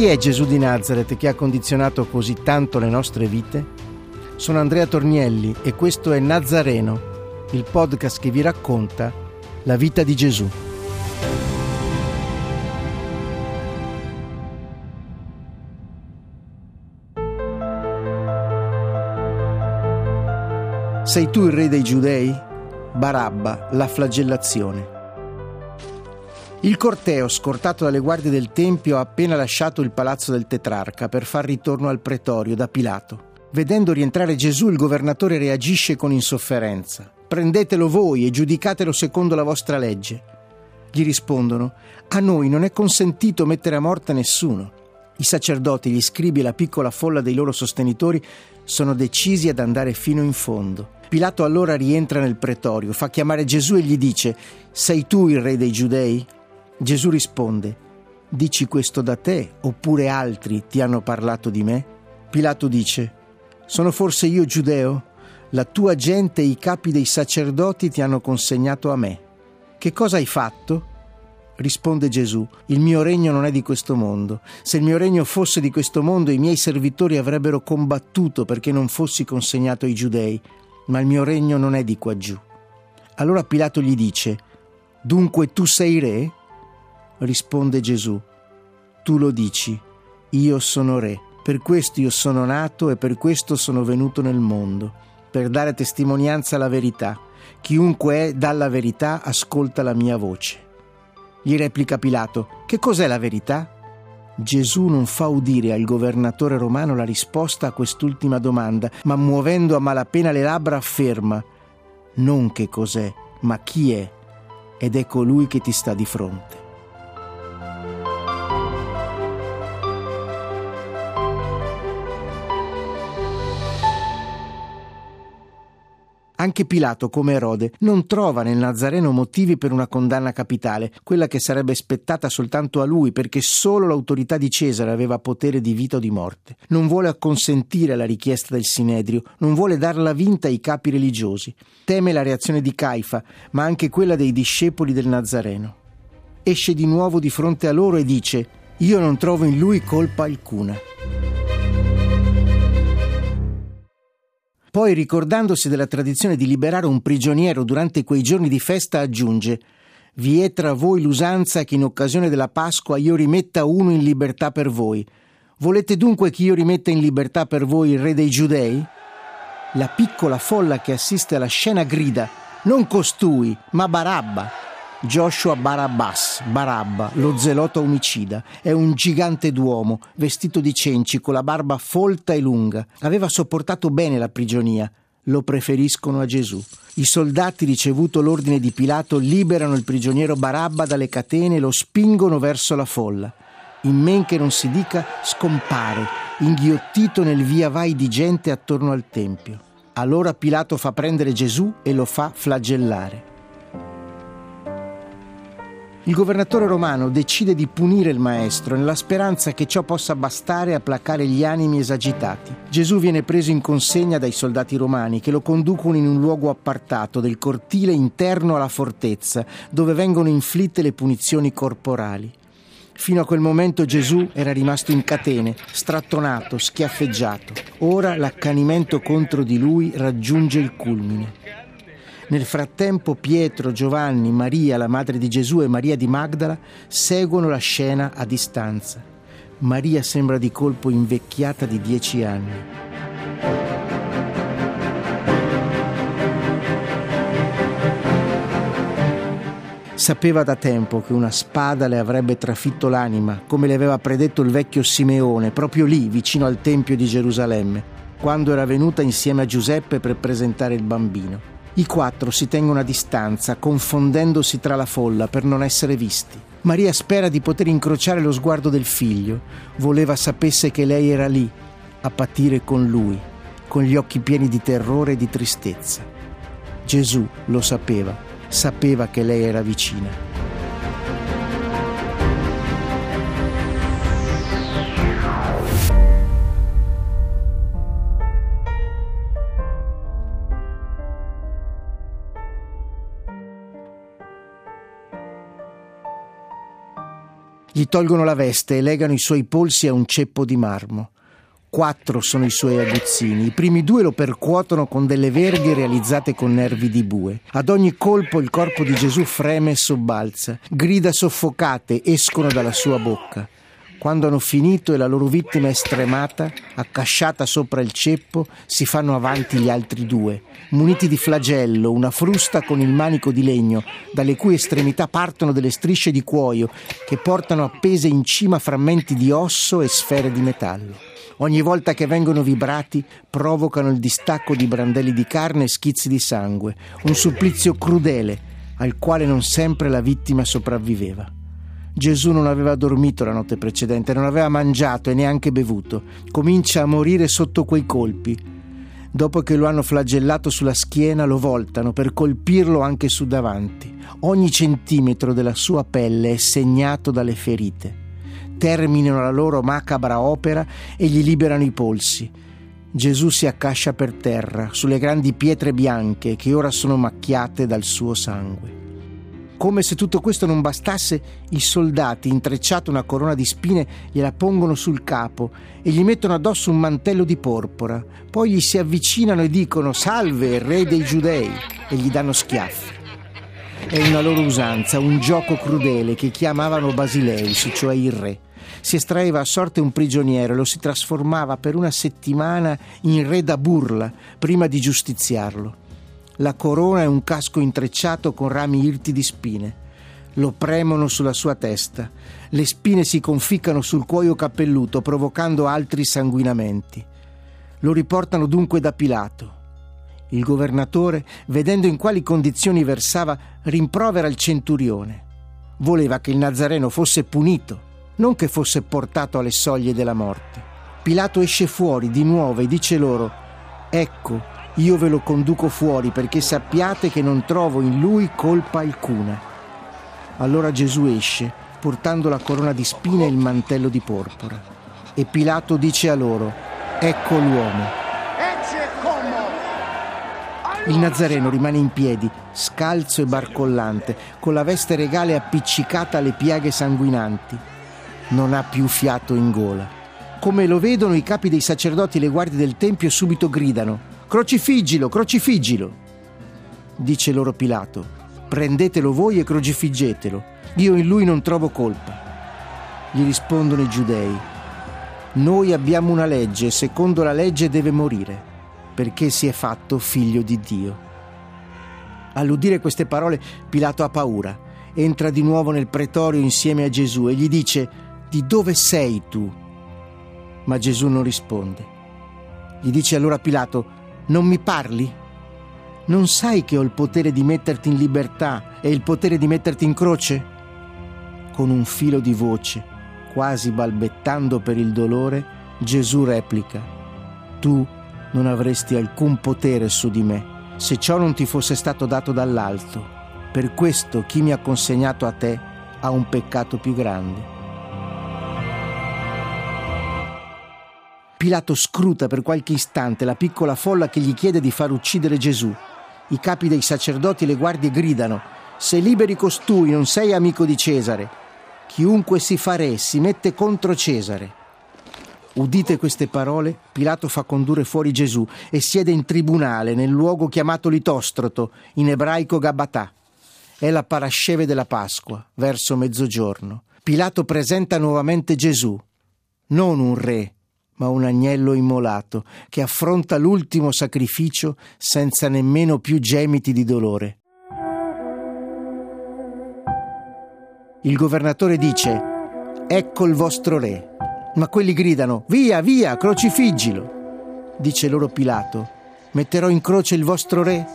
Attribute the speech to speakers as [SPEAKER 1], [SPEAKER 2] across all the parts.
[SPEAKER 1] Chi è Gesù di Nazareth che ha condizionato così tanto le nostre vite? Sono Andrea Tornielli e questo è Nazareno, il podcast che vi racconta la vita di Gesù. Sei tu il re dei giudei? Barabba, la flagellazione. Il corteo, scortato dalle guardie del Tempio, ha appena lasciato il palazzo del tetrarca per far ritorno al pretorio da Pilato. Vedendo rientrare Gesù, il governatore reagisce con insofferenza prendetelo voi e giudicatelo secondo la vostra legge. Gli rispondono, a noi non è consentito mettere a morte nessuno. I sacerdoti, gli scribi e la piccola folla dei loro sostenitori sono decisi ad andare fino in fondo. Pilato allora rientra nel pretorio, fa chiamare Gesù e gli dice, sei tu il re dei giudei? Gesù risponde, dici questo da te oppure altri ti hanno parlato di me? Pilato dice, sono forse io giudeo? la tua gente e i capi dei sacerdoti ti hanno consegnato a me. Che cosa hai fatto? Risponde Gesù, il mio regno non è di questo mondo. Se il mio regno fosse di questo mondo, i miei servitori avrebbero combattuto perché non fossi consegnato ai giudei, ma il mio regno non è di qua giù. Allora Pilato gli dice, Dunque tu sei re? Risponde Gesù, tu lo dici, io sono re, per questo io sono nato e per questo sono venuto nel mondo per dare testimonianza alla verità. Chiunque è dalla verità ascolta la mia voce. Gli replica Pilato, che cos'è la verità? Gesù non fa udire al governatore romano la risposta a quest'ultima domanda, ma muovendo a malapena le labbra afferma, non che cos'è, ma chi è, ed è colui che ti sta di fronte. Anche Pilato, come Erode, non trova nel Nazareno motivi per una condanna capitale, quella che sarebbe spettata soltanto a lui, perché solo l'autorità di Cesare aveva potere di vita o di morte. Non vuole acconsentire alla richiesta del Sinedrio, non vuole darla vinta ai capi religiosi. Teme la reazione di Caifa, ma anche quella dei discepoli del Nazareno. Esce di nuovo di fronte a loro e dice: Io non trovo in lui colpa alcuna. Poi, ricordandosi della tradizione di liberare un prigioniero durante quei giorni di festa, aggiunge Vi è tra voi l'usanza che in occasione della Pasqua io rimetta uno in libertà per voi. Volete dunque che io rimetta in libertà per voi il re dei giudei? La piccola folla che assiste alla scena grida Non costui, ma Barabba. Joshua Barabbas, Barabba, lo zelota omicida, è un gigante d'uomo, vestito di cenci, con la barba folta e lunga. Aveva sopportato bene la prigionia. Lo preferiscono a Gesù. I soldati, ricevuto l'ordine di Pilato, liberano il prigioniero Barabba dalle catene e lo spingono verso la folla. In men che non si dica, scompare, inghiottito nel via vai di gente attorno al Tempio. Allora Pilato fa prendere Gesù e lo fa flagellare. Il governatore romano decide di punire il maestro nella speranza che ciò possa bastare a placare gli animi esagitati. Gesù viene preso in consegna dai soldati romani che lo conducono in un luogo appartato del cortile interno alla fortezza, dove vengono inflitte le punizioni corporali. Fino a quel momento Gesù era rimasto in catene, strattonato, schiaffeggiato. Ora l'accanimento contro di lui raggiunge il culmine. Nel frattempo Pietro, Giovanni, Maria, la madre di Gesù e Maria di Magdala seguono la scena a distanza. Maria sembra di colpo invecchiata di dieci anni. Sapeva da tempo che una spada le avrebbe trafitto l'anima, come le aveva predetto il vecchio Simeone, proprio lì, vicino al Tempio di Gerusalemme, quando era venuta insieme a Giuseppe per presentare il bambino. I quattro si tengono a distanza, confondendosi tra la folla per non essere visti. Maria spera di poter incrociare lo sguardo del figlio, voleva sapesse che lei era lì, a patire con lui, con gli occhi pieni di terrore e di tristezza. Gesù lo sapeva, sapeva che lei era vicina. Gli tolgono la veste e legano i suoi polsi a un ceppo di marmo. Quattro sono i suoi aguzzini. I primi due lo percuotono con delle verghe realizzate con nervi di bue. Ad ogni colpo il corpo di Gesù freme e sobbalza. Grida soffocate escono dalla sua bocca. Quando hanno finito e la loro vittima è stremata, accasciata sopra il ceppo, si fanno avanti gli altri due, muniti di flagello, una frusta con il manico di legno, dalle cui estremità partono delle strisce di cuoio che portano appese in cima frammenti di osso e sfere di metallo. Ogni volta che vengono vibrati provocano il distacco di brandelli di carne e schizzi di sangue, un supplizio crudele al quale non sempre la vittima sopravviveva. Gesù non aveva dormito la notte precedente, non aveva mangiato e neanche bevuto. Comincia a morire sotto quei colpi. Dopo che lo hanno flagellato sulla schiena, lo voltano per colpirlo anche su davanti. Ogni centimetro della sua pelle è segnato dalle ferite. Terminano la loro macabra opera e gli liberano i polsi. Gesù si accascia per terra, sulle grandi pietre bianche che ora sono macchiate dal suo sangue. Come se tutto questo non bastasse, i soldati, intrecciato una corona di spine, gliela pongono sul capo e gli mettono addosso un mantello di porpora. Poi gli si avvicinano e dicono Salve, re dei giudei, e gli danno schiaffi. È una loro usanza, un gioco crudele che chiamavano Basileus, cioè il re. Si estraeva a sorte un prigioniero e lo si trasformava per una settimana in re da burla prima di giustiziarlo. La corona è un casco intrecciato con rami irti di spine. Lo premono sulla sua testa. Le spine si conficcano sul cuoio cappelluto, provocando altri sanguinamenti. Lo riportano dunque da Pilato. Il governatore, vedendo in quali condizioni versava, rimprovera il centurione. Voleva che il Nazareno fosse punito, non che fosse portato alle soglie della morte. Pilato esce fuori di nuovo e dice loro, Ecco, io ve lo conduco fuori perché sappiate che non trovo in lui colpa alcuna. Allora Gesù esce, portando la corona di spine e il mantello di porpora. E Pilato dice a loro, ecco l'uomo. Il Nazareno rimane in piedi, scalzo e barcollante, con la veste regale appiccicata alle piaghe sanguinanti. Non ha più fiato in gola. Come lo vedono i capi dei sacerdoti e le guardie del Tempio subito gridano Crocifiggilo, crocifiggilo. Dice loro Pilato, prendetelo voi e crocifiggetelo. Io in lui non trovo colpa. Gli rispondono i giudei, noi abbiamo una legge secondo la legge deve morire, perché si è fatto figlio di Dio. All'udire queste parole Pilato ha paura, entra di nuovo nel pretorio insieme a Gesù e gli dice, di dove sei tu? Ma Gesù non risponde. Gli dice allora Pilato, non mi parli? Non sai che ho il potere di metterti in libertà e il potere di metterti in croce? Con un filo di voce, quasi balbettando per il dolore, Gesù replica, Tu non avresti alcun potere su di me se ciò non ti fosse stato dato dall'alto. Per questo chi mi ha consegnato a te ha un peccato più grande. Pilato scruta per qualche istante la piccola folla che gli chiede di far uccidere Gesù. I capi dei sacerdoti e le guardie gridano: Se liberi costui, non sei amico di Cesare. Chiunque si fa re si mette contro Cesare. Udite queste parole, Pilato fa condurre fuori Gesù e siede in tribunale nel luogo chiamato Litostroto, in ebraico Gabatà. È la parasceve della Pasqua, verso mezzogiorno. Pilato presenta nuovamente Gesù, non un re, ma un agnello immolato che affronta l'ultimo sacrificio senza nemmeno più gemiti di dolore. Il governatore dice, ecco il vostro re. Ma quelli gridano, via, via, crocifiggilo. Dice loro Pilato, metterò in croce il vostro re?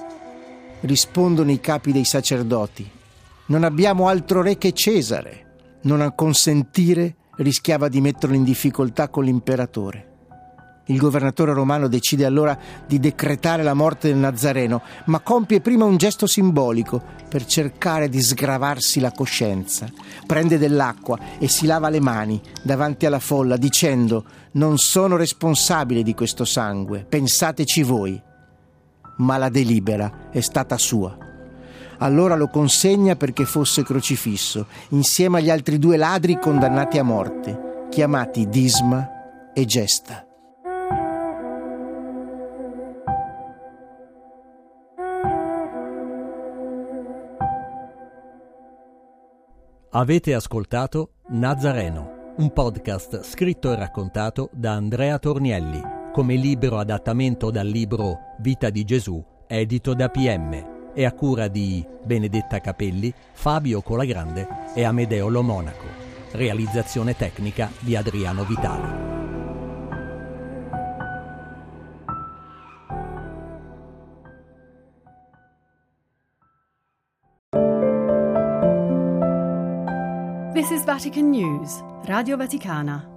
[SPEAKER 1] Rispondono i capi dei sacerdoti, non abbiamo altro re che Cesare. Non acconsentire rischiava di metterlo in difficoltà con l'imperatore. Il governatore romano decide allora di decretare la morte del Nazareno, ma compie prima un gesto simbolico per cercare di sgravarsi la coscienza. Prende dell'acqua e si lava le mani davanti alla folla dicendo non sono responsabile di questo sangue, pensateci voi. Ma la delibera è stata sua. Allora lo consegna perché fosse crocifisso, insieme agli altri due ladri condannati a morte, chiamati Disma e Gesta.
[SPEAKER 2] Avete ascoltato Nazareno, un podcast scritto e raccontato da Andrea Tornielli, come libero adattamento dal libro Vita di Gesù, edito da PM, e a cura di Benedetta Capelli, Fabio Colagrande e Amedeo Lo Monaco. Realizzazione tecnica di Adriano Vitale.
[SPEAKER 3] This is Vatican News, Radio Vaticana.